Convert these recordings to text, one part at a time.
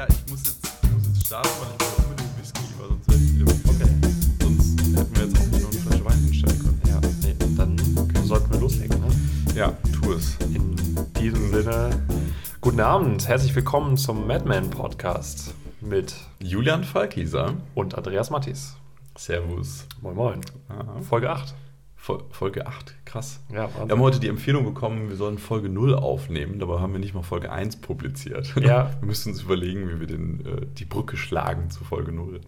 Ja, ich muss jetzt, ich muss jetzt starten, weil ich brauche unbedingt Whisky, weil sonst werde ich wieder. Okay. Sonst hätten wir jetzt auch noch eine Flasche Wein hinstellen können. Ja, nee, dann sollten wir loslegen. Ne? Ja, tu es. In diesem Sinne, guten Abend, herzlich willkommen zum Madman Podcast mit Julian Falkieser. und Andreas Mattis. Servus. Moin Moin. Aha. Folge 8. Fol- Folge 8, krass. Ja, Wir haben heute die Empfehlung bekommen, wir sollen Folge 0 aufnehmen, dabei haben wir nicht mal Folge 1 publiziert. Ja. Wir müssen uns überlegen, wie wir den, äh, die Brücke schlagen zu Folge 0.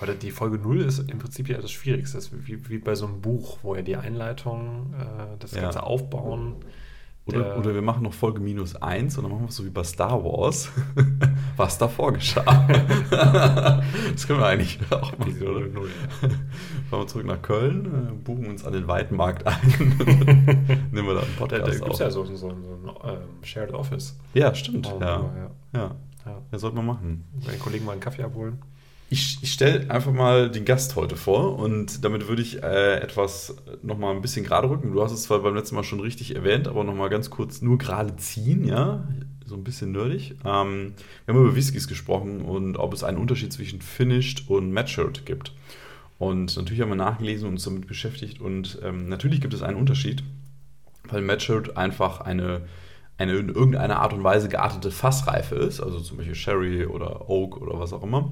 Heute die Folge 0 ist im Prinzip ja das Schwierigste. Das wie, wie bei so einem Buch, wo ja die Einleitung, äh, das Ja. ganze Aufbauen. Oder, der- oder wir machen noch Folge minus 1 und dann machen wir es so wie bei Star Wars, was davor geschah. das können wir eigentlich auch? Folge 0. Fahren wir zurück nach Köln, äh, buchen uns an den Weitenmarkt ein, nehmen wir da einen Da, Podcast da gibt auf. es ja so, so, so ein ähm, Shared Office. Ja, stimmt. Und, ja. ja. Ja. Ja. ja, sollte man machen. Meinen Kollegen mal einen Kaffee abholen. Ich, ich stelle einfach mal den Gast heute vor und damit würde ich äh, etwas nochmal ein bisschen gerade rücken. Du hast es zwar beim letzten Mal schon richtig erwähnt, aber nochmal ganz kurz nur gerade ziehen, ja, so ein bisschen nerdig. Ähm, wir haben über Whiskys gesprochen und ob es einen Unterschied zwischen Finished und Matured gibt. Und natürlich haben wir nachgelesen und uns damit beschäftigt und ähm, natürlich gibt es einen Unterschied, weil Matured einfach eine, eine in irgendeiner Art und Weise geartete Fassreife ist, also zum Beispiel Sherry oder Oak oder was auch immer.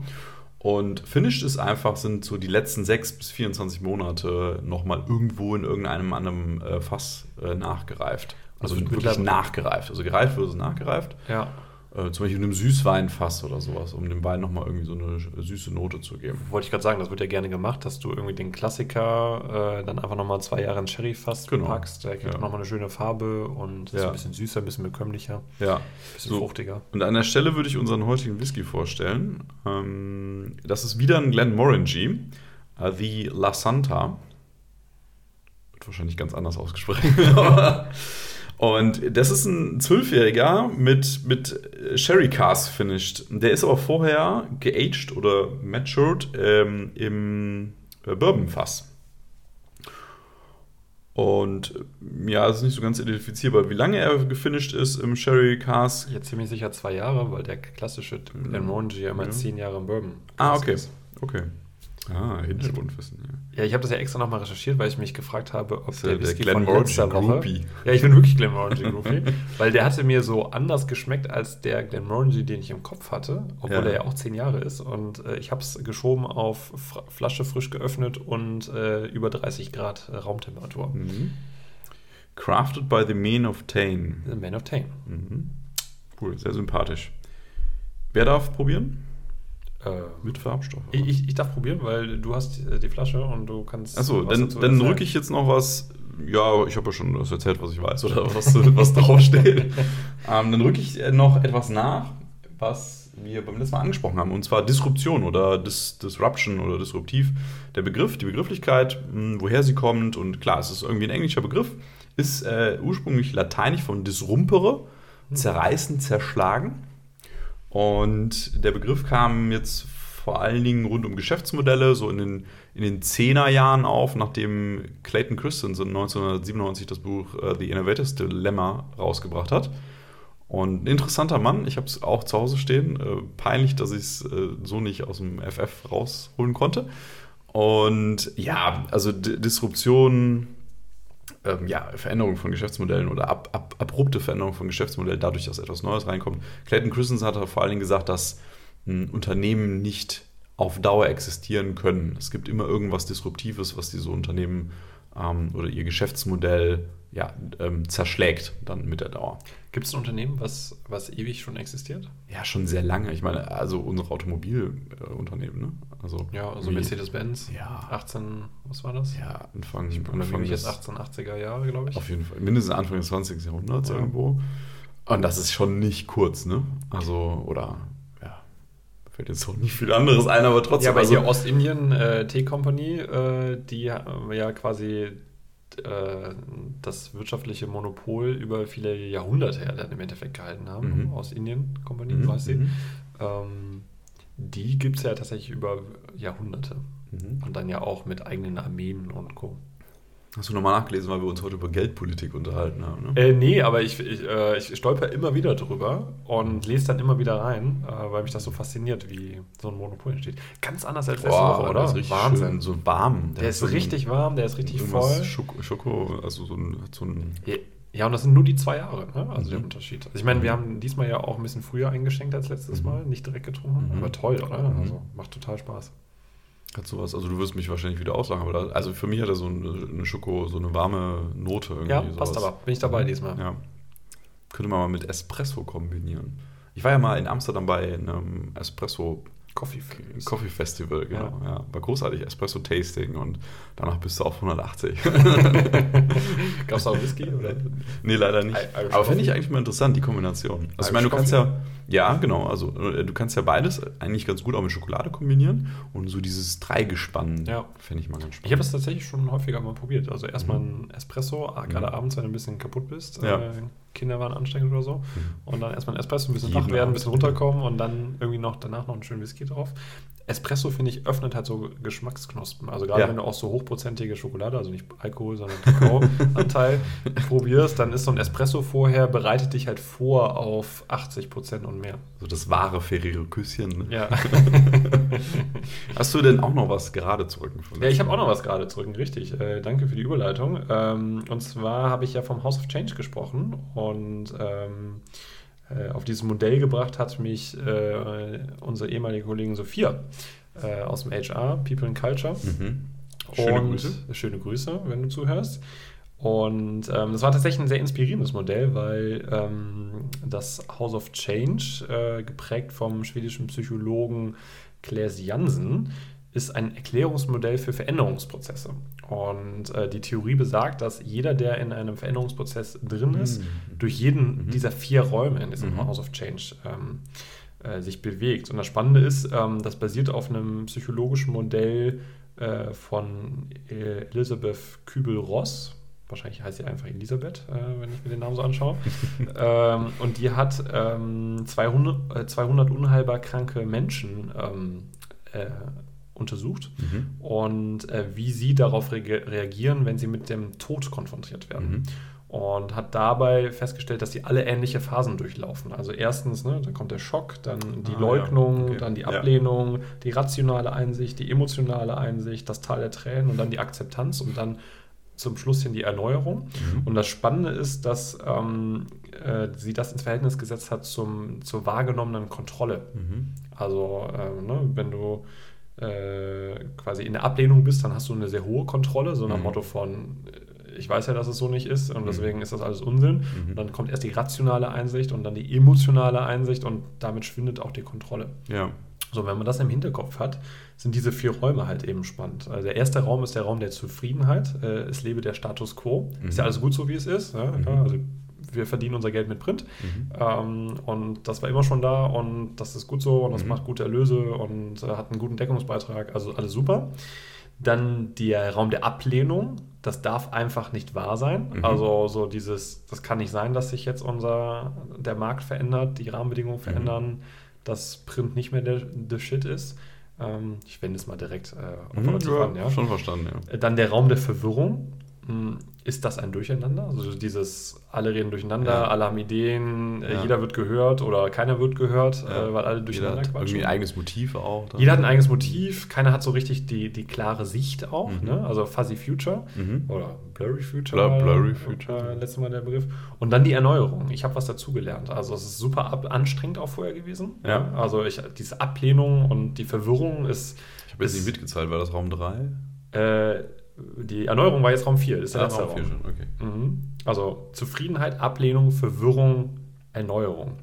Und Finished ist einfach, sind so die letzten 6 bis 24 Monate nochmal irgendwo in irgendeinem anderen äh, Fass äh, nachgereift. Also Also wirklich nachgereift. Also gereift wird es nachgereift. Ja. Äh, zum Beispiel in einem Süßweinfass oder sowas, um dem Wein nochmal irgendwie so eine süße Note zu geben. Wollte ich gerade sagen, das wird ja gerne gemacht, dass du irgendwie den Klassiker äh, dann einfach nochmal zwei Jahre in Sherry-Fass Genau. packst. Der kriegt Ja. auch nochmal eine schöne Farbe und ist Ja. ein bisschen süßer, ein bisschen bekömmlicher, ein Ja. bisschen So. fruchtiger. Und an der Stelle würde ich unseren heutigen Whisky vorstellen. Ähm, das ist wieder ein Glenmorangie, äh, The La Santa. Wird wahrscheinlich ganz anders ausgesprochen. Und das ist ein Zwölfjähriger mit, mit Sherry Cask finished. Der ist aber vorher geaged oder matured ähm, im äh, Bourbonfass. Und äh, ja, es ist nicht so ganz identifizierbar, wie lange er gefinished ist im Sherry Cask. Jetzt ziemlich sicher zwei Jahre, weil der klassische Glenmorangie ja immer Ja. zehn Jahre im Bourbon Ah, okay. ist. Okay. Ah, Hintergrundwissen. Ja. Ja, ich habe das ja extra nochmal recherchiert, weil ich mich gefragt habe, ob der der Whisky von Glenmorangie letzter Woche... Groupie. Ja, ich bin wirklich Glenmorangie Groupie, weil der hatte mir so anders geschmeckt als der Glenmorangie, den ich im Kopf hatte, obwohl Ja. er ja auch zehn Jahre ist. Und äh, ich habe es geschoben auf Fra Flasche frisch geöffnet und äh, über 30 Grad äh, Raumtemperatur. Mhm. Crafted by the Men of Tane. The Man of Tane. Mhm. Cool, sehr sympathisch. Wer darf probieren? Äh, Mit Farbstoff. ich, ich, ich darf probieren, weil du hast äh, die Flasche und du kannst. Achso, dann, dann rücke ich jetzt noch was. Ja, ich habe ja schon das erzählt, was ich weiß oder was, was draufsteht. ähm, dann rücke ich äh, noch etwas nach, was wir beim letzten Mal angesprochen haben, und zwar Disruption oder Dis Disruption oder disruptiv. Der Begriff, die Begrifflichkeit, mh, woher sie kommt, und klar, es ist irgendwie ein englischer Begriff, ist äh, ursprünglich lateinisch von disrumpere, zerreißen, zerschlagen. Und der Begriff kam jetzt vor allen Dingen rund um Geschäftsmodelle, so in den, in den 10er Jahren auf, nachdem Clayton Christensen 1997 das Buch äh, The Innovators Dilemma rausgebracht hat. Und ein interessanter Mann, ich habe es auch zu Hause stehen. Äh, peinlich, dass ich es äh, so nicht aus dem FF rausholen konnte. Und ja, also D Disruption, ähm, ja, Veränderung von Geschäftsmodellen oder ab, ab, abrupte Veränderung von Geschäftsmodellen, dadurch, dass etwas Neues reinkommt. Clayton Christensen hat vor allen Dingen gesagt, dass mh, Unternehmen nicht auf Dauer existieren können. Es gibt immer irgendwas Disruptives, was diese Unternehmen ähm, oder ihr Geschäftsmodell ja, ähm, zerschlägt dann mit der Dauer. Gibt es ein Unternehmen, was, was ewig schon existiert? Ja, schon sehr lange. Ich meine, also unsere Automobilunternehmen, ne? Also, Ja, also Mercedes-Benz. Ja. 18, was war das? Ja, Anfang, Ich bin Anfang des, jetzt 1880er Jahre, glaube ich. Auf jeden Fall. Mindestens Anfang des 20. Jahrhunderts Ja. irgendwo. Und das ist schon nicht kurz, ne? Also, oder, fällt jetzt auch nicht viel anderes ein, aber trotzdem. Ja, aber also, hier Ostindien äh, Tea Company, äh, die ja quasi äh, das wirtschaftliche Monopol über viele Jahrhunderte ja dann im Endeffekt gehalten haben. Mhm. Ostindien Company, Mhm, so heißt sie. mhm. Ähm, die gibt es ja tatsächlich über Jahrhunderte. Mhm. Und dann ja auch mit eigenen Armeen und Co. Hast du nochmal nachgelesen, weil wir uns heute über Geldpolitik unterhalten haben? Ne? Äh, nee, aber ich, ich, äh, ich stolper immer wieder drüber und lese dann immer wieder rein, äh, weil mich das so fasziniert, wie so ein Monopol entsteht. Ganz anders als letzte Woche, oder? Wahnsinn. Schön, so warm. Der, der ist so richtig warm, der ist richtig voll. Schoko, Schoko, also so ein, so ein ja, und das sind nur die zwei Jahre, ne? also mhm. der Unterschied. Also ich meine, wir haben diesmal ja auch ein bisschen früher eingeschenkt als letztes mhm. Mal, nicht direkt getrunken, mhm. aber toll, oder? Mhm. Also macht total Spaß. Hat sowas, also du wirst mich wahrscheinlich wieder auslachen, aber da, also für mich hat er so eine, Schoko, so eine warme Note irgendwie. Ja, passt sowas. aber, bin ich dabei diesmal. Ja. Könnte man mal mit Espresso kombinieren. Ich war ja mal in Amsterdam bei einem Espresso Coffee, Coffee Festival, genau. Ja. ja. War großartig, Espresso-Tasting und danach bist du auf 180. Gab es auch Whisky? Oder? Nee, leider nicht. Irish Aber finde ich eigentlich mal interessant, die Kombination. Also, ich meine, du kannst ja, ja, genau, also äh, du kannst ja beides eigentlich ganz gut auch mit Schokolade kombinieren und so dieses Dreigespann ja. finde ich mal ganz spannend. Ich habe es tatsächlich schon häufiger mal probiert. Also erstmal mhm. ein Espresso, ah, gerade mhm. abends, wenn du ein bisschen kaputt bist. Ja. Äh, Kinder waren anstrengend oder so. Mhm. Und dann erstmal ein Espresso, ein bisschen wach werden, ein bisschen runterkommen und dann irgendwie noch danach noch einen schönen Whisky drauf. Espresso, finde ich, öffnet halt so Geschmacksknospen. Also gerade ja. wenn du auch so hochprozentige Schokolade, also nicht Alkohol, sondern Kakao-Anteil probierst, dann ist so ein Espresso vorher, bereitet dich halt vor auf 80 Prozent und mehr. So das wahre Ferrero-Küsschen. Ne? Ja. Hast du denn auch noch was gerade zurück? Ja, ich habe auch noch was gerade zurück, richtig. Äh, danke für die Überleitung. Ähm, und zwar habe ich ja vom House of Change gesprochen und ähm, äh, auf dieses Modell gebracht hat mich äh, unsere ehemalige Kollegin Sophia äh, aus dem HR, People and Culture. Mhm. Schöne und, Grüße. Schöne Grüße, wenn du zuhörst. Und ähm, das war tatsächlich ein sehr inspirierendes Modell, weil ähm, das House of Change, äh, geprägt vom schwedischen Psychologen Claes Jansen, ist ein Erklärungsmodell für Veränderungsprozesse. Und äh, die Theorie besagt, dass jeder, der in einem Veränderungsprozess drin ist, mhm. durch jeden mhm. dieser vier Räume in diesem mhm. House of Change ähm, äh, sich bewegt. Und das Spannende ist, ähm, das basiert auf einem psychologischen Modell äh, von Elisabeth Kübel-Ross. Wahrscheinlich heißt sie einfach Elisabeth, äh, wenn ich mir den Namen so anschaue. ähm, und die hat 200, 200 äh, unheilbar kranke Menschen ähm, äh, untersucht mhm. und äh, wie sie darauf re reagieren, wenn sie mit dem Tod konfrontiert werden. Mhm. Und hat dabei festgestellt, dass sie alle ähnliche Phasen durchlaufen. Also erstens, ne, dann kommt der Schock, dann die ah, Leugnung, ja. okay. dann die Ablehnung, ja. die rationale Einsicht, die emotionale Einsicht, das Tal der Tränen und dann die Akzeptanz und dann zum Schluss hin die Erneuerung. Mhm. Und das Spannende ist, dass ähm, äh, sie das ins Verhältnis gesetzt hat zum, zur wahrgenommenen Kontrolle. Mhm. Also, äh, ne, wenn du äh, quasi in der Ablehnung bist, dann hast du eine sehr hohe Kontrolle, so nach mhm. Motto von, äh, ich weiß ja, dass es so nicht ist und mhm. deswegen ist das alles Unsinn. Mhm. dann kommt erst die rationale Einsicht und dann die emotionale Einsicht und damit schwindet auch die Kontrolle. Ja. So, wenn man das im Hinterkopf hat, sind diese vier Räume halt eben spannend. Also der erste Raum ist der Raum der Zufriedenheit. Äh, es lebe der Status quo. Ist ja mhm. alles gut so, wie es ist. Ja? Mhm. Also wir verdienen unser Geld mit Print. Mhm. Ähm, und das war immer schon da und das ist gut so und das mhm. macht gute Erlöse und äh, hat einen guten Deckungsbeitrag. Also alles super. Dann der Raum der Ablehnung. Das darf einfach nicht wahr sein. Mhm. Also so dieses, das kann nicht sein, dass sich jetzt unser, der Markt verändert, die Rahmenbedingungen mhm. verändern, dass Print nicht mehr der, der Shit ist. Ähm, ich wende es mal direkt äh, operativ mhm, ja, an. Ja. Schon verstanden, ja. Dann der Raum der Verwirrung. Hm, ist das ein Durcheinander? Also dieses, alle reden durcheinander, ja. alle haben Ideen, äh, ja. jeder wird gehört oder keiner wird gehört, ja. äh, weil alle durcheinander jeder quatschen. Irgendwie ein eigenes Motiv auch. Dann. Jeder hat ein eigenes Motiv, keiner hat so richtig die, die klare Sicht auch. Mhm. Ne? Also Fuzzy Future mhm. oder Blurry Future. Blur, Blurry Future. Letztes Mal der Begriff. Und dann die Erneuerung. Ich habe was dazugelernt. Also es ist super ab anstrengend auch vorher gewesen. Ja. Also ich, diese Ablehnung und die Verwirrung ist... Ich habe jetzt nicht mitgezahlt, war das Raum 3? Äh, die Erneuerung war jetzt Raum 4, ist der ah, letzte Raum. 4 schon, okay. Mhm. Also Zufriedenheit, Ablehnung, Verwirrung, Erneuerung.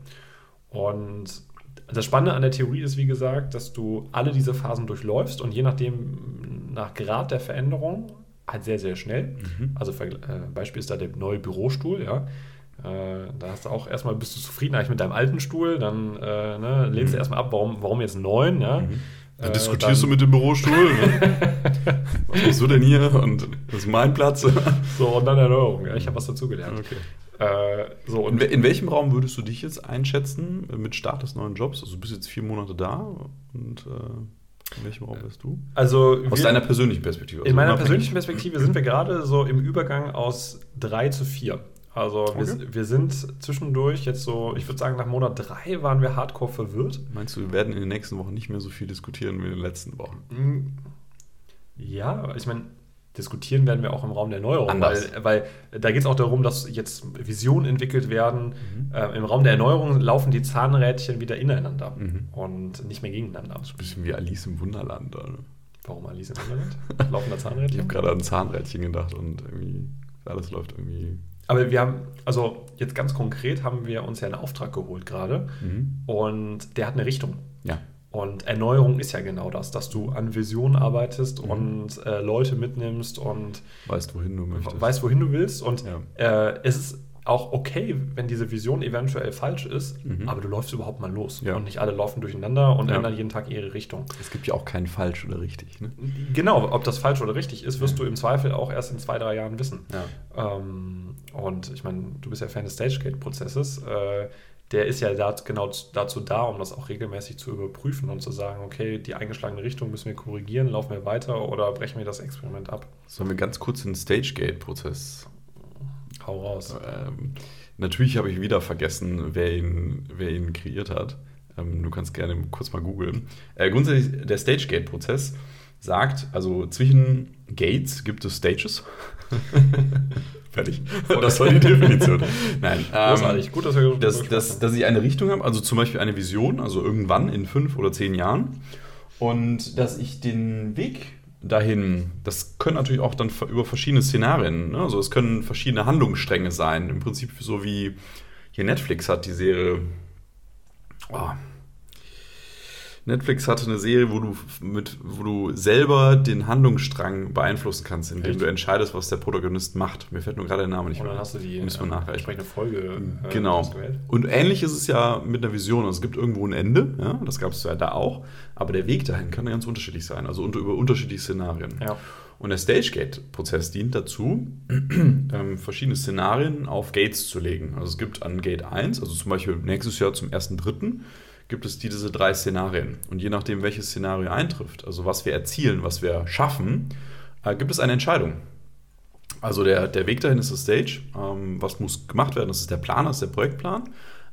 Und das Spannende an der Theorie ist, wie gesagt, dass du alle diese Phasen durchläufst und je nachdem, nach Grad der Veränderung, halt sehr, sehr schnell. Mhm. Also äh, Beispiel ist da der neue Bürostuhl, ja. Äh, da hast du auch erstmal, bist du zufrieden eigentlich mit deinem alten Stuhl, dann äh, ne, lehnst mhm. du erstmal ab, warum, warum jetzt einen neuen, ja. Mhm. Dann äh, diskutierst dann, du mit dem Bürostuhl. Ne? was machst du denn hier? Und das ist mein Platz. so, und dann Erneuerung. Ja, ich habe was dazugelernt. Okay. Äh, so, in, in, welchem Raum würdest du dich jetzt einschätzen mit Start des neuen Jobs? Also du bist jetzt vier Monate da und äh, In welchem Raum bist du? Also Aus wir- deiner persönlichen Perspektive. also In meiner persönlichen Perspektive sind wir gerade so im Übergang aus 3 zu 4. Also Okay. wir, wir sind zwischendurch jetzt so, ich würde sagen, nach Monat 3 waren wir hardcore verwirrt. Meinst du, wir werden in den nächsten Wochen nicht mehr so viel diskutieren wie in den letzten Wochen? Mm, Ja, ich meine, diskutieren werden wir auch im Raum der Erneuerung, Anders. weil, weil da geht es auch darum, dass jetzt Visionen entwickelt werden. Äh, Im Raum der Erneuerung laufen die Zahnrädchen wieder ineinander Mhm. und nicht mehr gegeneinander. Ein bisschen wie Alice im Wunderland. Oder? Warum Alice im Wunderland? Laufender Ich Zahnrädchen? habe gerade an Zahnrädchen gedacht und irgendwie alles läuft irgendwie. Aber wir haben, also jetzt ganz konkret haben wir uns ja einen Auftrag geholt gerade Mhm. und der hat eine Richtung. Ja. Und Erneuerung ist ja genau das, dass du an Visionen arbeitest Mhm. und äh, Leute mitnimmst und Weißt, wohin du möchtest. weißt, wohin du willst. Und Ja. äh, es ist auch okay, wenn diese Vision eventuell falsch ist, Mhm. aber du läufst überhaupt mal los. Ja. Und nicht alle laufen durcheinander und Ja. ändern jeden Tag ihre Richtung. Es gibt ja auch kein falsch oder richtig. Ne? Genau, ob das falsch oder richtig ist, wirst du im Zweifel auch erst in zwei, drei Jahren wissen. Ja. Ähm, und ich meine, du bist ja Fan des Stagegate-Prozesses. Äh, der ist ja da, genau dazu da, um das auch regelmäßig zu überprüfen und zu sagen, okay, die eingeschlagene Richtung müssen wir korrigieren, laufen wir weiter oder brechen wir das Experiment ab. Sollen wir ganz kurz den Stagegate-Prozess Hau raus. Ähm, natürlich habe ich wieder vergessen, wer ihn, wer ihn kreiert hat. Ähm, du kannst gerne kurz mal googeln. Äh, grundsätzlich, der Stage-Gate-Prozess sagt, also zwischen Gates gibt es Stages. Fertig. Das war die Definition. Nein, Großartig. Gut, dass wir dass, dass, dass ich eine Richtung habe, also zum Beispiel eine Vision, also irgendwann in fünf oder zehn Jahren. Und dass ich den Weg dahin, das können natürlich auch dann über verschiedene Szenarien, ne? also es können verschiedene Handlungsstränge sein. Im Prinzip so wie hier Netflix hat die Serie. Oh. Netflix hatte eine Serie, wo du mit, wo du selber den Handlungsstrang beeinflussen kannst, indem Echt? du entscheidest, was der Protagonist macht. Mir fällt nur gerade der Name nicht und dann mehr. hast du die Müssen wir äh, entsprechende Folge äh, Genau. Und ähnlich ist es ja mit einer Vision. Also es gibt irgendwo ein Ende, ja, das gab es ja da auch, aber der Weg dahin kann ja ganz unterschiedlich sein, also unter, über unterschiedliche Szenarien. Ja. Und der Stage-Gate-Prozess dient dazu, ähm, verschiedene Szenarien auf Gates zu legen. Also es gibt an Gate 1, also zum Beispiel nächstes Jahr zum 1.3., gibt es die, diese drei Szenarien. Und je nachdem, welches Szenario eintrifft, also was wir erzielen, was wir schaffen, äh, gibt es eine Entscheidung. Also der, der Weg dahin ist das Stage. Ähm, was muss gemacht werden? Das ist der Plan, das ist der Projektplan.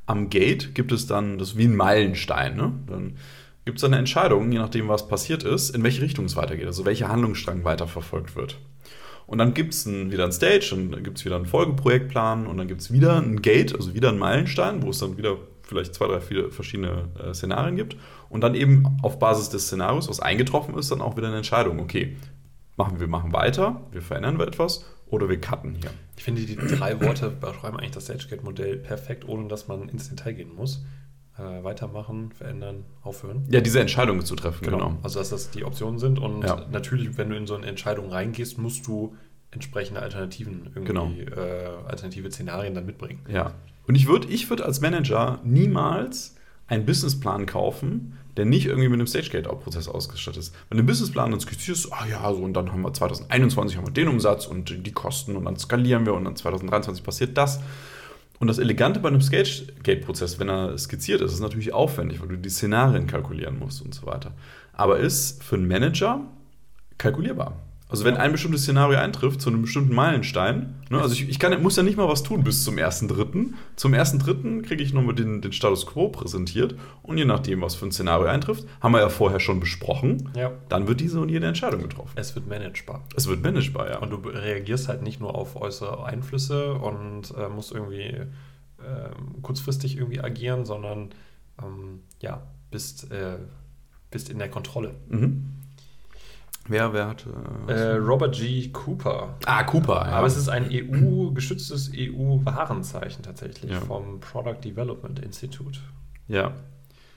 Am Gate gibt es dann, das ist wie ein Meilenstein. Ne? Dann gibt es eine Entscheidung, je nachdem, was passiert ist, in welche Richtung es weitergeht, also welcher Handlungsstrang weiterverfolgt wird. Und dann gibt es wieder ein Stage und dann gibt es wieder einen Folgeprojektplan und dann gibt es wieder ein Gate, also wieder einen Meilenstein, wo es dann wieder vielleicht zwei, drei, vier verschiedene äh, Szenarien gibt. Und dann eben auf Basis des Szenarios, was eingetroffen ist, dann auch wieder eine Entscheidung. Okay, machen wir machen weiter, wir verändern wir etwas oder wir cutten hier. Ich finde, die drei Worte beschreiben eigentlich das Stage-Gate-Modell perfekt, ohne dass man ins Detail gehen muss. Äh, weitermachen, verändern, aufhören. Ja, diese Entscheidung zu treffen, genau. Also, dass das die Optionen sind. Und Ja. natürlich, wenn du in so eine Entscheidung reingehst, musst du entsprechende Alternativen, irgendwie Genau. äh, alternative Szenarien dann mitbringen. Ja. Und ich würde ich würd als Manager niemals einen Businessplan kaufen, der nicht irgendwie mit einem Stage-Gate-Prozess ausgestattet ist. Wenn einen Businessplan dann skizzierst, ah ja, so und dann haben wir 2021 haben wir den Umsatz und die Kosten und dann skalieren wir und dann 2023 passiert das. Und das Elegante bei einem Stage-Gate-Prozess, wenn er skizziert ist, ist natürlich aufwendig, weil du die Szenarien kalkulieren musst und so weiter. Aber ist für einen Manager kalkulierbar. Also wenn ein bestimmtes Szenario eintrifft zu einem bestimmten Meilenstein, ne, also ich, ich kann, muss ja nicht mal was tun bis zum 1.3. Zum 1.3. kriege ich nochmal den, den Status Quo präsentiert und je nachdem, was für ein Szenario eintrifft, haben wir ja vorher schon besprochen, Ja. dann wird diese und jede Entscheidung getroffen. Es wird managebar. Es wird managebar, ja. Und du reagierst halt nicht nur auf äußere Einflüsse und äh, musst irgendwie ähm, kurzfristig irgendwie agieren, sondern ähm, ja, bist, äh, bist in der Kontrolle. Mhm. Wer, wer hat. Äh, Äh, Robert G. Cooper. ah, Cooper. Ja. Aber es ist ein EU-geschütztes EU-Warenzeichen tatsächlich Ja. vom Product Development Institute. Ja.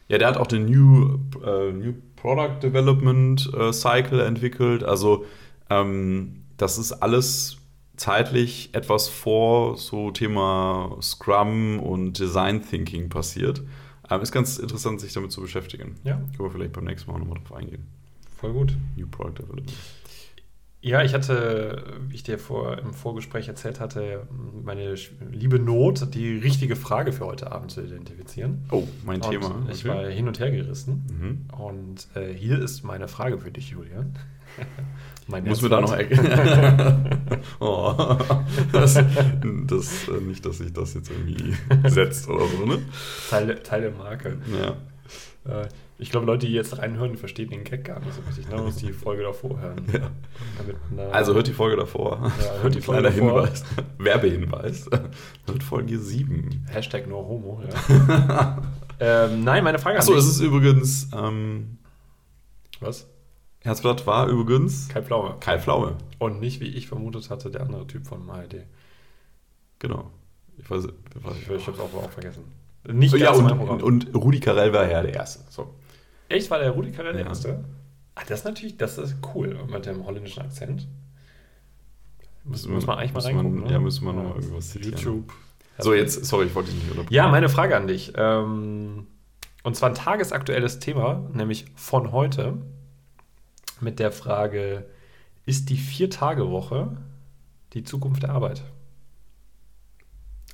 Ja, der hat auch den New, äh, New Product Development äh, Cycle entwickelt. Also, ähm, das ist alles zeitlich etwas vor so Thema Scrum und Design Thinking passiert. Ähm, ist ganz interessant, sich damit zu beschäftigen. Ja, Können wir vielleicht beim nächsten Mal nochmal drauf eingehen. Voll gut. New Product Development. Ja, ich hatte, wie ich dir vor, im Vorgespräch erzählt hatte, meine liebe Not, die richtige Frage für heute Abend zu identifizieren. Oh, mein und Thema. Ich war hin und her gerissen. Mhm. Und äh, hier ist meine Frage für dich, Julian. mein Muss mir da noch erkennen. oh, das, das, äh, nicht, dass sich das jetzt irgendwie setzt oder so, ne? Teil, Teil der Marke. Ja. Äh, ich glaube, Leute, die jetzt reinhören, verstehen den Gag gar nicht so richtig. Da muss die Folge davor hören. Ja. Damit, also hört die Folge davor. Ja, hört die Folge Kleiner davor. Hinweis. Werbehinweis. Hört Folge 7. Hashtag no homo, ja. ähm, nein, meine Frage Achso, es ist übrigens. Ähm, Was? Herzblatt war übrigens. Kai Pflaume. Kai Pflaume. Und nicht, wie ich vermutet hatte, der andere Typ von MALD. Genau. Ich weiß, ich, ich habe es auch, auch vergessen. Nicht ja, und, und, Rudi Carell war ja der Erste. So. Echt, war der Rudi Carell der Erste? Ah, das ist natürlich, das ist cool mit dem holländischen Akzent. Muss, muss man eigentlich mal reingucken. Man, ne? Ja, müssen wir noch irgendwas zitieren. YouTube. So, jetzt, sorry, ich wollte dich nicht unterbrechen. Ja, meine Frage an dich. Ähm, und zwar ein tagesaktuelles Thema, nämlich von heute, mit der Frage: Ist die Vier-Tage-Woche die Zukunft der Arbeit?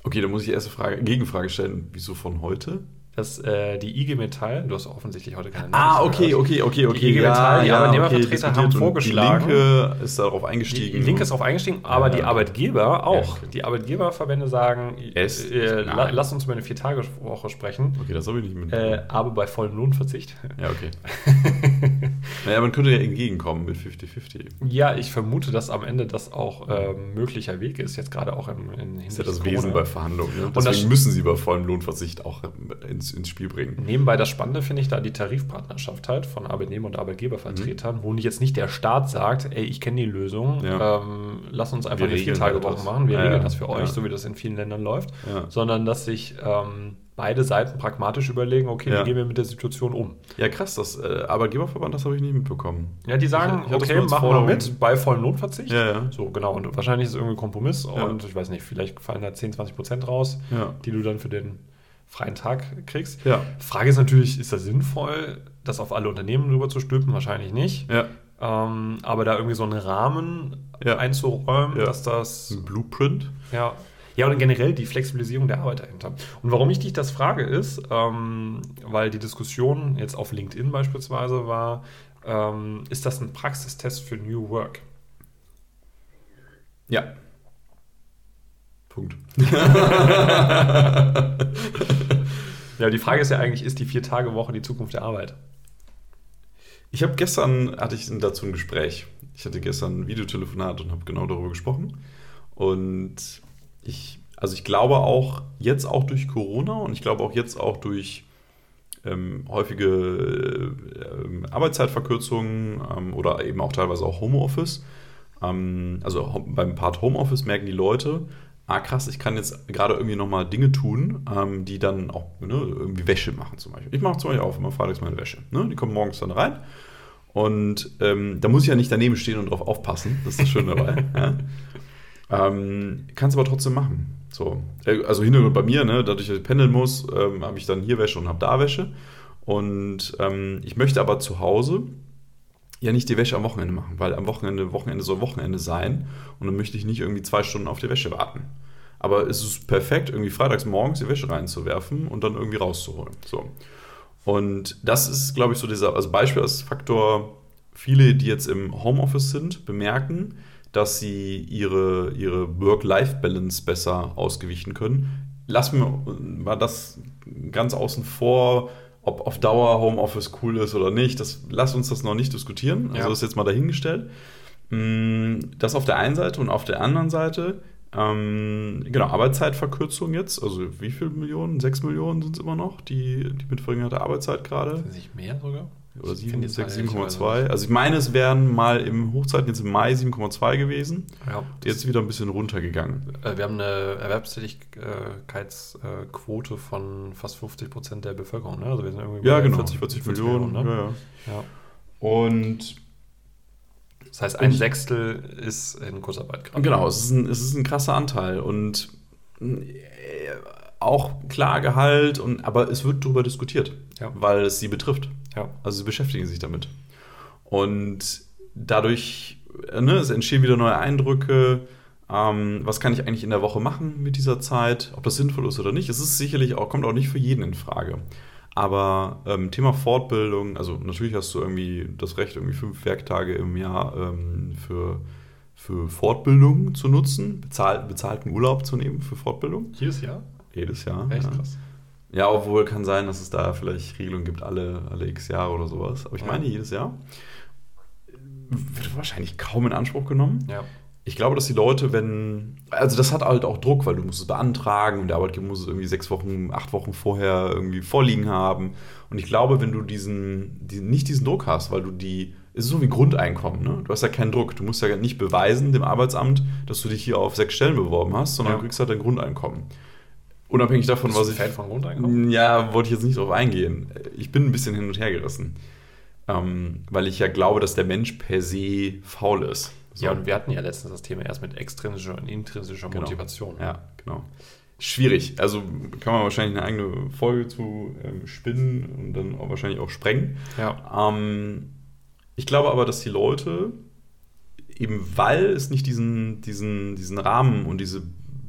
Okay, da muss ich erst eine Frage, Gegenfrage stellen. Wieso von heute? dass äh, die IG Metall, du hast offensichtlich heute keine Ah, okay, okay, okay, okay. Die IG Metall, ja, die Arbeitnehmervertreter okay, haben vorgeschlagen. Die Linke ist darauf eingestiegen. Die, die Linke ist darauf eingestiegen, aber ja, die Arbeitgeber auch. Ja, die Arbeitgeberverbände sagen, es, äh, la, lass uns über eine Vier-Tage-Woche sprechen. Okay, das habe ich nicht mit. Äh, aber bei vollem Lohnverzicht. Ja, okay. naja, man könnte ja entgegenkommen mit 50-50. Ja, ich vermute, dass am Ende das auch äh, möglicher Weg ist, jetzt gerade auch in, in Das ist ja das Wesen bei Verhandlungen. Ne? Deswegen müssen sie bei vollem Lohnverzicht auch ins ins, ins Spiel bringen. Nebenbei das Spannende finde ich da die Tarifpartnerschaft halt von Arbeitnehmer- und Arbeitgebervertretern, mhm. wo jetzt nicht der Staat sagt, ey, ich kenne die Lösung, ja. ähm, lass uns einfach wir eine Viertagewoche machen, wir ja, regeln das für euch, so wie das in vielen Ländern läuft, sondern dass sich ähm, beide Seiten pragmatisch überlegen, okay, ja. wie gehen wir mit der Situation um? Ja, krass, das äh, Arbeitgeberverband, das habe ich nicht mitbekommen. Ja, die sagen, ich, ich okay, machen wir mit bei vollem Lohnverzicht. Ja, ja. So, genau. Und wahrscheinlich ist es irgendwie ein Kompromiss ja. und ich weiß nicht, vielleicht fallen da 10, 20 Prozent raus, die du dann für den freien Tag kriegst. Ja. Frage ist natürlich, ist das sinnvoll, das auf alle Unternehmen rüber zu stülpen? Wahrscheinlich nicht. Ja. Ähm, aber da irgendwie so einen Rahmen einzuräumen, dass das. Ein Blueprint. Ja. Ja, und generell die Flexibilisierung der Arbeit dahinter. Und warum ich dich das frage, ist, ähm, weil die Diskussion jetzt auf LinkedIn beispielsweise war, ähm, ist das ein Praxistest für New Work? Ja. Punkt. ja, die Frage ist ja eigentlich, ist die Vier-Tage-Woche die Zukunft der Arbeit? Ich habe gestern, hatte ich dazu ein Gespräch. Ich hatte gestern ein Videotelefonat und habe genau darüber gesprochen. Und ich, also ich glaube auch jetzt auch durch Corona und ich glaube auch jetzt auch durch ähm, häufige äh, Arbeitszeitverkürzungen ähm, oder eben auch teilweise auch Homeoffice. Ähm, also beim Part Homeoffice merken die Leute, ah krass, ich kann jetzt gerade irgendwie nochmal Dinge tun, ähm, die dann auch ne, irgendwie Wäsche machen zum Beispiel. Ich mache zum Beispiel auch immer freitags meine Wäsche. Ne? Die kommen morgens dann rein und ähm, da muss ich ja nicht daneben stehen und drauf aufpassen. Das ist das Schöne dabei. ja. Ähm, Kannst aber trotzdem machen. So. Äh, also Hintergrund bei mir, ne, dadurch, dass ich pendeln muss, ähm, habe ich dann hier Wäsche und habe da Wäsche. Und ähm, ich möchte aber zu Hause ja nicht die Wäsche am Wochenende machen, weil am Wochenende, Wochenende soll Wochenende sein und dann möchte ich nicht irgendwie zwei Stunden auf die Wäsche warten. Aber es ist perfekt, irgendwie freitags morgens die Wäsche reinzuwerfen und dann irgendwie rauszuholen. So. Und das ist, glaube ich, so dieser, also Beispiel als Faktor, viele, die jetzt im Homeoffice sind, bemerken, dass sie ihre, ihre Work-Life-Balance besser ausgewichen können. Lassen wir mal das ganz außen vor, ob auf Dauer Homeoffice cool ist oder nicht, das, lass uns das noch nicht diskutieren. Also ja. das ist jetzt mal dahingestellt. Mm, das auf der einen Seite und auf der anderen Seite, ähm, genau, Arbeitszeitverkürzung jetzt, also wie viele Millionen? Sechs Millionen sind es immer noch, die, die mit verringerter Arbeitszeit gerade. Sind nicht mehr sogar? Oder 7,2. Also ich meine, es wären mal im Hochzeiten jetzt im Mai 7,2 gewesen. Ja. Jetzt wieder ein bisschen runtergegangen. Äh, wir haben eine Erwerbstätigkeitsquote von fast 50 Prozent der Bevölkerung. Ne? Also wir sind irgendwie ja, genau. 40, 40, 40 Millionen. Millionen ne? ja, ja. Und das heißt, ein Sechstel ist in Kurzarbeit gerade. Genau, es ist, ein, es ist ein krasser Anteil. Und auch klar Gehalt, und, aber es wird darüber diskutiert, weil es sie betrifft. Ja. Also sie beschäftigen sich damit. Und dadurch ne, es entstehen wieder neue Eindrücke. Ähm, was kann ich eigentlich in der Woche machen mit dieser Zeit? Ob das sinnvoll ist oder nicht? Es ist sicherlich auch, kommt auch nicht für jeden in Frage. Aber ähm, Thema Fortbildung, also natürlich hast du irgendwie das Recht, irgendwie fünf Werktage im Jahr ähm, für, für Fortbildung zu nutzen, bezahl, bezahlten Urlaub zu nehmen für Fortbildung. Jedes Jahr? Jedes Jahr. Echt ja. krass. Ja, obwohl kann sein, dass es da vielleicht Regelungen gibt, alle, alle x Jahre oder sowas. Aber ich Ja. meine, jedes Jahr wird wahrscheinlich kaum in Anspruch genommen. Ja. Ich glaube, dass die Leute, wenn. Also, das hat halt auch Druck, weil du musst es beantragen und der Arbeitgeber muss es irgendwie sechs Wochen, acht Wochen vorher irgendwie vorliegen haben. Und ich glaube, wenn du diesen, diesen nicht diesen Druck hast, weil du die. Es ist so wie Grundeinkommen, ne? Du hast ja keinen Druck. Du musst ja nicht beweisen dem Arbeitsamt, dass du dich hier auf sechs Stellen beworben hast, sondern Ja. du kriegst halt dein Grundeinkommen. Unabhängig davon, Bist was ich. Fan von Grundeinkommen? Ja, wollte ich jetzt nicht drauf eingehen. Ich bin ein bisschen hin und her gerissen. Ähm, weil ich ja glaube, dass der Mensch per se faul ist. So. Ja, und wir hatten ja letztens das Thema erst mit extrinsischer und intrinsischer Genau. Motivation. Ja, genau. Schwierig. Also kann man wahrscheinlich eine eigene Folge zu ähm, spinnen und dann auch wahrscheinlich auch sprengen. Ja. Ähm, ich glaube aber, dass die Leute, eben weil es nicht diesen, diesen, diesen Rahmen und diese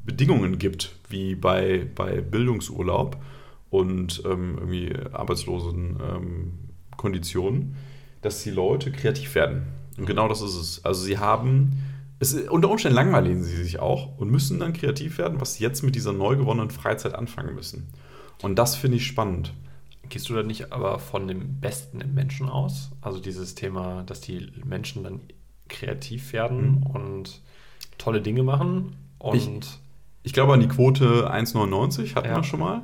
Bedingungen gibt, wie bei, bei Bildungsurlaub und ähm, irgendwie arbeitslosen ähm, Konditionen, dass die Leute kreativ werden. Und genau das ist es. Also sie haben, es, unter Umständen langweilen sie sich auch und müssen dann kreativ werden, was sie jetzt mit dieser neu gewonnenen Freizeit anfangen müssen. Und das finde ich spannend. Gehst du da nicht aber von dem Besten im Menschen aus? Also dieses Thema, dass die Menschen dann kreativ werden Mhm. und tolle Dinge machen und Ich glaube an die Quote 1,99 hatten Ja. wir schon mal.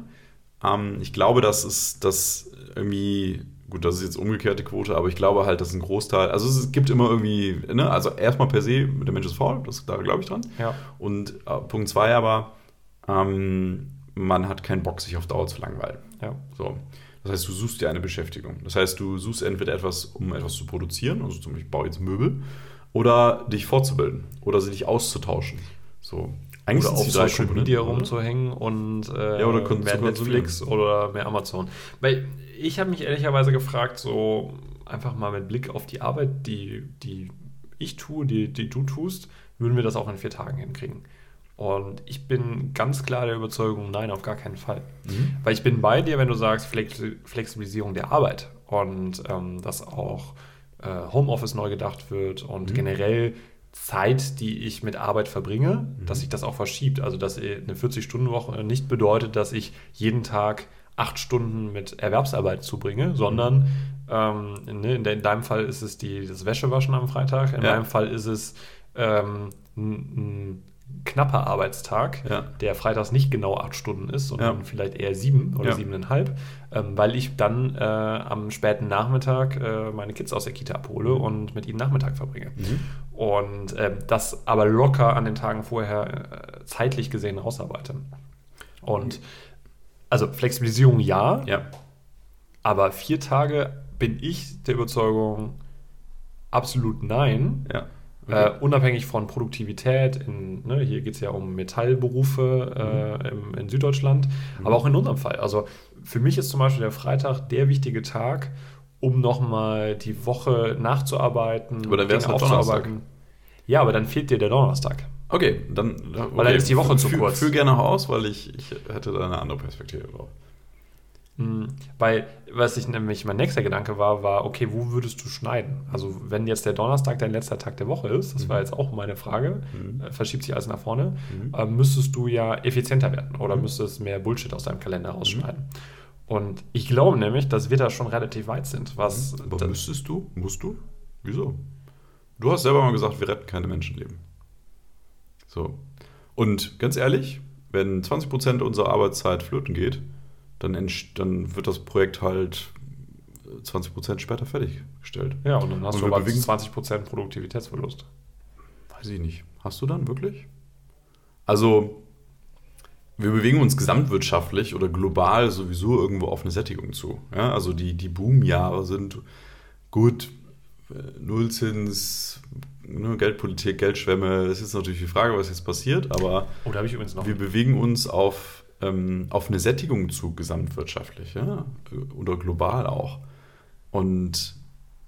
Ähm, ich glaube, das ist das irgendwie, gut, das ist jetzt umgekehrte Quote, aber ich glaube halt, dass ein Großteil, also es gibt immer irgendwie, ne, also erstmal per se, der Mensch ist faul, das, da glaube ich dran. ja, Und äh, Punkt zwei aber, ähm, man hat keinen Bock, sich auf Dauer zu langweilen. ja. So. Das heißt, du suchst dir eine Beschäftigung. Das heißt, du suchst entweder etwas, um etwas zu produzieren, also zum Beispiel, ich baue jetzt Möbel, oder dich fortzubilden oder sie dich auszutauschen. So. Oder sind's auf Social Komponenten, Media oder? rumzuhängen und äh, Ja, oder kon- mehr Netflix oder mehr Amazon. Weil ich habe mich ehrlicherweise gefragt, so einfach mal mit Blick auf die Arbeit, die, die ich tue, die, die du tust, würden wir das auch in vier Tagen hinkriegen. Und ich bin ganz klar der Überzeugung, nein, auf gar keinen Fall. Mhm. Weil ich bin bei dir, wenn du sagst Flexi- Flexibilisierung der Arbeit und ähm, dass auch äh, Homeoffice neu gedacht wird und Mhm. generell Zeit, die ich mit Arbeit verbringe, Mhm. dass sich das auch verschiebt. Also dass eine 40-Stunden-Woche nicht bedeutet, dass ich jeden Tag acht Stunden mit Erwerbsarbeit zubringe, sondern ähm, ne, in, de in deinem Fall ist es die, das Wäschewaschen am Freitag, in Ja. meinem Fall ist es ähm, ein, ein knapper Arbeitstag, Ja. der freitags nicht genau acht Stunden ist, sondern Ja. vielleicht eher sieben oder Ja. siebeneinhalb, ähm, weil ich dann äh, am späten Nachmittag äh, meine Kids aus der Kita abhole und mit ihnen Nachmittag verbringe. Mhm. Und ähm, das aber locker an den Tagen vorher äh, zeitlich gesehen rausarbeite. Und also Flexibilisierung ja, Ja. aber vier Tage bin ich der Überzeugung absolut nein. Ja. Äh, unabhängig von Produktivität, in, ne, hier geht es ja um Metallberufe äh, im, in Süddeutschland, Mhm. aber auch in unserem Fall. Also für mich ist zum Beispiel der Freitag der wichtige Tag, um nochmal die Woche nachzuarbeiten, Aber dann Dinge halt Donnerstag. Ja, aber dann fehlt dir der Donnerstag. Okay, dann. Okay. Weil dann ist die Woche zu kurz. Führ gerne noch aus, weil ich, ich hätte da eine andere Perspektive drauf. Mhm. Weil, was ich nämlich, mein nächster Gedanke war, war, okay, wo würdest du schneiden? Also, wenn jetzt der Donnerstag dein letzter Tag der Woche ist, das war Mhm. jetzt auch meine Frage, Mhm. äh, verschiebt sich alles nach vorne, Mhm. äh, müsstest du ja effizienter werden oder Mhm. müsstest mehr Bullshit aus deinem Kalender rausschneiden. Und ich glaube nämlich, dass wir da schon relativ weit sind. Was Mhm. Aber müsstest du? Musst du? Wieso? Du hast selber mal gesagt, wir retten keine Menschenleben. So. Und ganz ehrlich, wenn 20% unserer Arbeitszeit flöten geht, dann, dann wird das Projekt halt 20% später fertiggestellt. ja, und dann hast Und du aber bewegen- 20% Produktivitätsverlust. Weiß ich nicht. Hast du dann wirklich? Also, wir bewegen uns gesamtwirtschaftlich oder global sowieso irgendwo auf eine Sättigung zu. Ja, also die, die Boomjahre sind gut, äh, Nullzins, ne, Geldpolitik, Geldschwemme, das ist natürlich die Frage, was jetzt passiert, aber Oh, wir bewegen uns auf, ähm, auf eine Sättigung zu gesamtwirtschaftlich, ja, oder global auch. Und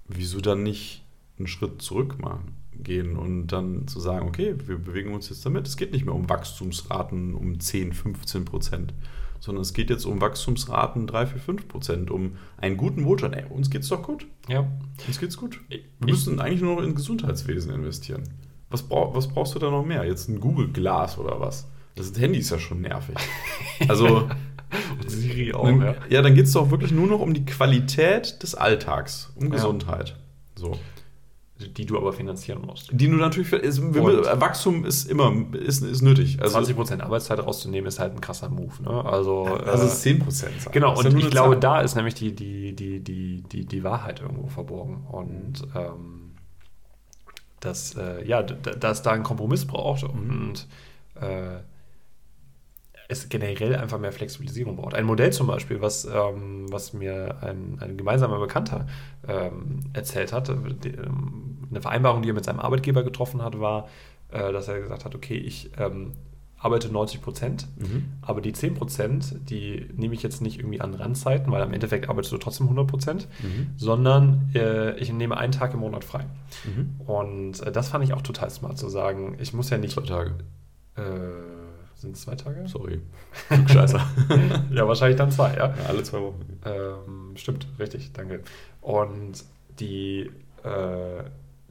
wieso dann nicht einen Schritt zurück machen, gehen und dann zu sagen, okay, wir bewegen uns jetzt damit. Es geht nicht mehr um Wachstumsraten um 10, 15 Prozent, sondern es geht jetzt um Wachstumsraten 3, 4, 5 Prozent, um einen guten Wohlstand. Ey, uns geht's doch gut. Ja. Uns geht's gut. Wir Ich- müssen eigentlich nur noch in Gesundheitswesen investieren. Was, brauch, was brauchst du da noch mehr? Jetzt ein Google-Glas oder was? Das Handy ist ja schon nervig. Also, Siri auch, dann, ja. ja, dann geht es doch wirklich nur noch um die Qualität des Alltags, um Ja. Gesundheit. So. Die du aber finanzieren musst. Die du natürlich, ist, Und- Wachstum ist immer ist, ist nötig. Also, 20% Arbeitszeit rauszunehmen ist halt ein krasser Move. Ne? Also, also äh, es ist 10 Prozent. Genau, und ich glaube, da ist nämlich die, die, die, die, die, die Wahrheit irgendwo verborgen. Und ähm, dass, äh, ja, dass da ein Kompromiss braucht und äh, es generell einfach mehr Flexibilisierung braucht. Ein Modell zum Beispiel, was, ähm, was mir ein, ein gemeinsamer Bekannter ähm, erzählt hat, äh, die, ähm, eine Vereinbarung, die er mit seinem Arbeitgeber getroffen hat, war, äh, dass er gesagt hat, okay, ich ähm, arbeite 90 Prozent, Mhm. aber die 10 Prozent, die nehme ich jetzt nicht irgendwie an Randzeiten, weil am Endeffekt arbeitest du trotzdem 100 Prozent, Mhm. sondern äh, ich nehme einen Tag im Monat frei. Mhm. Und äh, das fand ich auch total smart zu sagen, ich muss ja nicht... Zwei Tage. Äh, sind es zwei Tage? Sorry. Klugscheißer. ja, wahrscheinlich dann zwei, ja. ja, alle zwei Wochen. Ähm, stimmt, richtig, danke. Und die, äh,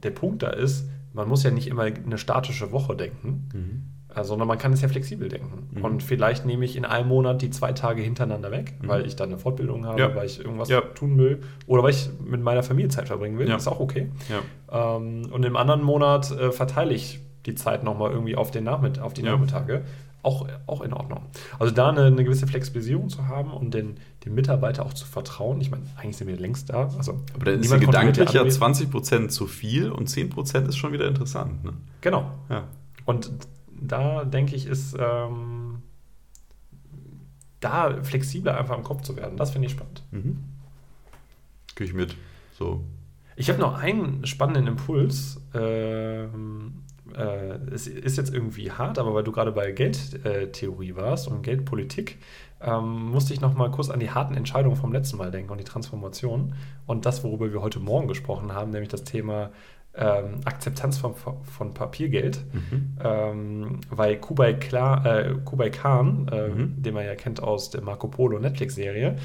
der Punkt da ist, man muss ja nicht immer eine statische Woche denken, Mhm. äh, sondern man kann es ja flexibel denken. Mhm. Und vielleicht nehme ich in einem Monat die zwei Tage hintereinander weg, Mhm. weil ich dann eine Fortbildung habe, Ja. weil ich irgendwas Ja. tun will oder weil ich mit meiner Familie Zeit verbringen will. Ja. Ist auch okay. Ähm, und im anderen Monat äh, verteile ich die Zeit nochmal irgendwie auf, den Nachmitt auf die. Nachmittage. Auch, auch in Ordnung. Also da eine, eine gewisse Flexibilisierung zu haben und den, dem Mitarbeiter auch zu vertrauen. Ich meine, eigentlich sind wir längst da. Also Aber dann ist gedanklich ja andere. 20 Prozent zu viel und 10 Prozent ist schon wieder interessant. Ne? Genau. Ja. Und da denke ich, ist ähm, da flexibler einfach im Kopf zu werden. Das finde ich spannend. Mhm. Gehe ich mit. So. Ich habe noch einen spannenden Impuls. Ähm, äh, es ist jetzt irgendwie hart, aber weil du gerade bei Geldtheorie warst und Geldpolitik, ähm, musste ich noch mal kurz an die harten Entscheidungen vom letzten Mal denken und die Transformation und das, worüber wir heute Morgen gesprochen haben, nämlich das Thema ähm, Akzeptanz von, von Papiergeld. Mhm. Ähm, weil Kublai, Kla, äh, Kublai Khan, äh, Mhm. den man ja kennt aus der Marco Polo Netflix-Serie,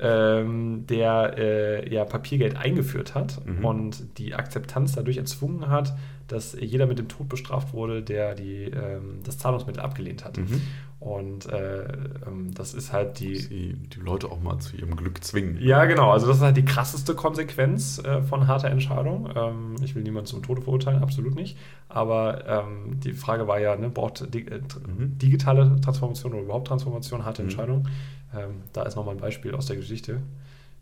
ähm, der äh, ja Papiergeld eingeführt hat Mhm. und die Akzeptanz dadurch erzwungen hat, dass jeder mit dem Tod bestraft wurde, der die, ähm, das Zahlungsmittel abgelehnt hat. Mhm. Und äh, ähm, das ist halt die, Die, die Leute auch mal zu ihrem Glück zwingen. ja, genau. Also das ist halt die krasseste Konsequenz äh, von harter Entscheidung. Ähm, ich will niemanden zum Tode verurteilen, absolut nicht. Aber ähm, die Frage war ja, ne, braucht di äh, Mhm. digitale Transformation oder überhaupt Transformation harte Mhm. Entscheidung? Ähm, da ist nochmal ein Beispiel aus der Geschichte.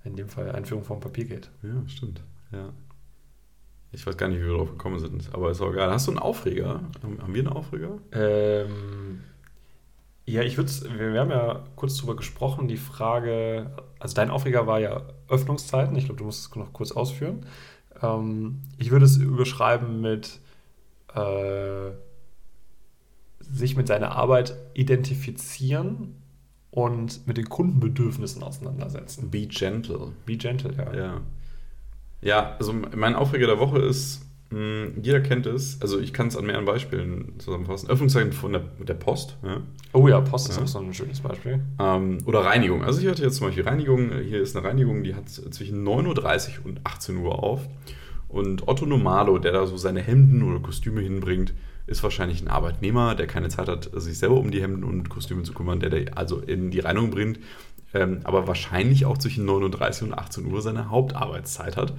In dem Fall Einführung von Papiergeld. Ja, stimmt. Ja. Ich weiß gar nicht, wie wir drauf gekommen sind, aber ist auch egal. Hast du einen Aufreger? Haben wir einen Aufreger? Ähm, ja, ich würde wir, wir haben ja kurz drüber gesprochen, die Frage, also dein Aufreger war ja Öffnungszeiten, ich glaube, du musst es noch kurz ausführen. Ähm, ich würde es überschreiben mit äh, sich mit seiner Arbeit identifizieren und mit den Kundenbedürfnissen auseinandersetzen. Be gentle. Be gentle, ja. Ja. Ja, also mein Aufreger der Woche ist, mh, jeder kennt es, also ich kann es an mehreren Beispielen zusammenfassen. Öffnungszeiten von der, der Post, ja. Oh ja, Post ist Ja. auch so ein schönes Beispiel. Ähm, oder Reinigung. Also ich hatte jetzt zum Beispiel Reinigung. Hier ist eine Reinigung, die hat zwischen 9.30 Uhr und 18 Uhr auf. Und Otto Normalo, der da so seine Hemden oder Kostüme hinbringt, ist wahrscheinlich ein Arbeitnehmer, der keine Zeit hat, sich selber um die Hemden und Kostüme zu kümmern, der, der also in die Reinigung bringt, ähm, aber wahrscheinlich auch zwischen 9.30 und 18 Uhr seine Hauptarbeitszeit hat.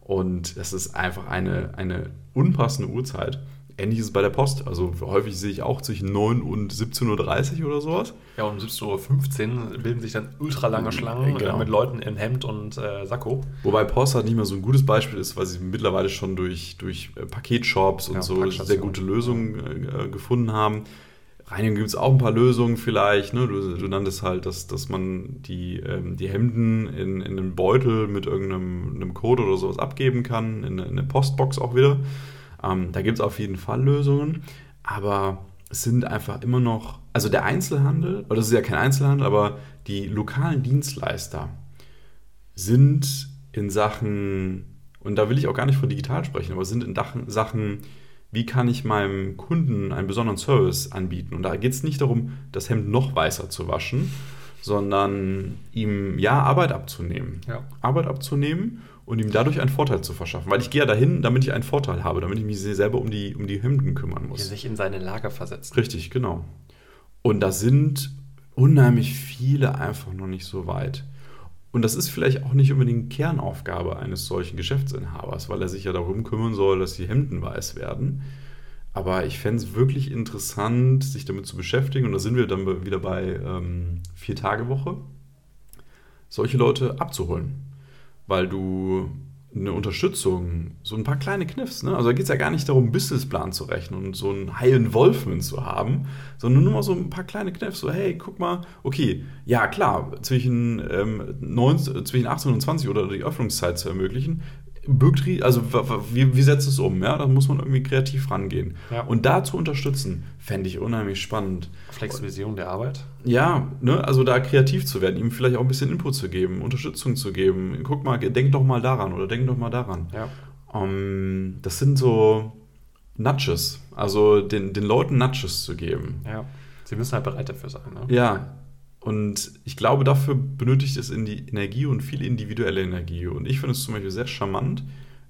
Und das ist einfach eine, eine unpassende Uhrzeit. Ähnlich ist es bei der Post. Also häufig sehe ich auch zwischen 9 und 17.30 Uhr oder sowas. Ja, um 17.15 Uhr bilden sich dann ultra lange Schlangen Genau. äh, mit Leuten in Hemd und äh, Sakko. Wobei Post halt nicht mehr so ein gutes Beispiel ist, weil sie mittlerweile schon durch, durch äh, Paketshops und Ja, so sehr gute Lösungen äh, gefunden haben. Reinigung gibt es auch ein paar Lösungen vielleicht. Ne? Du, du nanntest halt, dass, dass man die, ähm, die Hemden in, in einen Beutel mit irgendeinem einem Code oder sowas abgeben kann, in in eine Postbox auch wieder. Ähm, da gibt es auf jeden Fall Lösungen, aber es sind einfach immer noch, also der Einzelhandel, oder das ist ja kein Einzelhandel, aber die lokalen Dienstleister sind in Sachen Und da will ich auch gar nicht von digital sprechen, aber sind in Sachen, wie kann ich meinem Kunden einen besonderen Service anbieten. Und da geht es nicht darum, das Hemd noch weißer zu waschen, sondern ihm ja Arbeit abzunehmen. Ja. Arbeit abzunehmen und ihm dadurch einen Vorteil zu verschaffen. Weil ich gehe ja dahin, damit ich einen Vorteil habe, damit ich mich selber um die, um die Hemden kümmern muss. Sich in seine Lage versetzt. Richtig, genau. Und da sind unheimlich viele einfach noch nicht so weit. Und das ist vielleicht auch nicht unbedingt Kernaufgabe eines solchen Geschäftsinhabers, weil er sich ja darum kümmern soll, dass die Hemden weiß werden. Aber ich fände es wirklich interessant, sich damit zu beschäftigen. Und da sind wir dann wieder bei ähm, Vier-Tage-Woche. Solche Leute abzuholen. Weil du eine Unterstützung, so ein paar kleine Kniffs. Ne? Also da geht es ja gar nicht darum, Businessplan zu rechnen und so einen High Involvement zu haben, sondern nur mal so ein paar kleine Kniffs. So, hey, guck mal, okay, ja klar, zwischen, ähm, 19, zwischen 18 und 20 oder die Öffnungszeit zu ermöglichen, birgt, also wie, wie setzt es um? Ja, da muss man irgendwie kreativ rangehen. Ja. Und da zu unterstützen, fände ich unheimlich spannend. Flexibilisierung der Arbeit? Ja, ne, also da kreativ zu werden, ihm vielleicht auch ein bisschen Input zu geben, Unterstützung zu geben. Guck mal, denk doch mal daran oder denk doch mal daran. Ja. Um, ähm, das sind so Nudges, also den, den Leuten Nudges zu geben. Ja, sie müssen halt bereit dafür sein. Ne? Ja, und ich glaube, dafür benötigt es in die Energie und viel individuelle Energie. Und ich finde es zum Beispiel sehr charmant,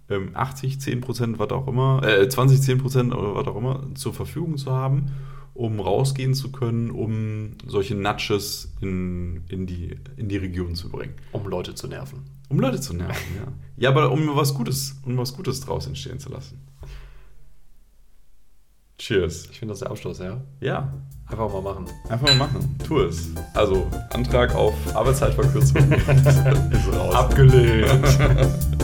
80, 10 Prozent, was auch immer, äh, 20, 10 Prozent oder was auch immer zur Verfügung zu haben, um rausgehen zu können, um solche Nudges in, in, die, in die Region zu bringen. Um Leute zu nerven. Um Leute zu nerven, ja. Ja, aber um was Gutes, um was Gutes draus entstehen zu lassen. Cheers. Ich finde das der Abschluss, ja? Ja. Einfach mal machen. Einfach mal machen. Tu es. Also, Antrag auf Arbeitszeitverkürzung ist raus. Abgelehnt.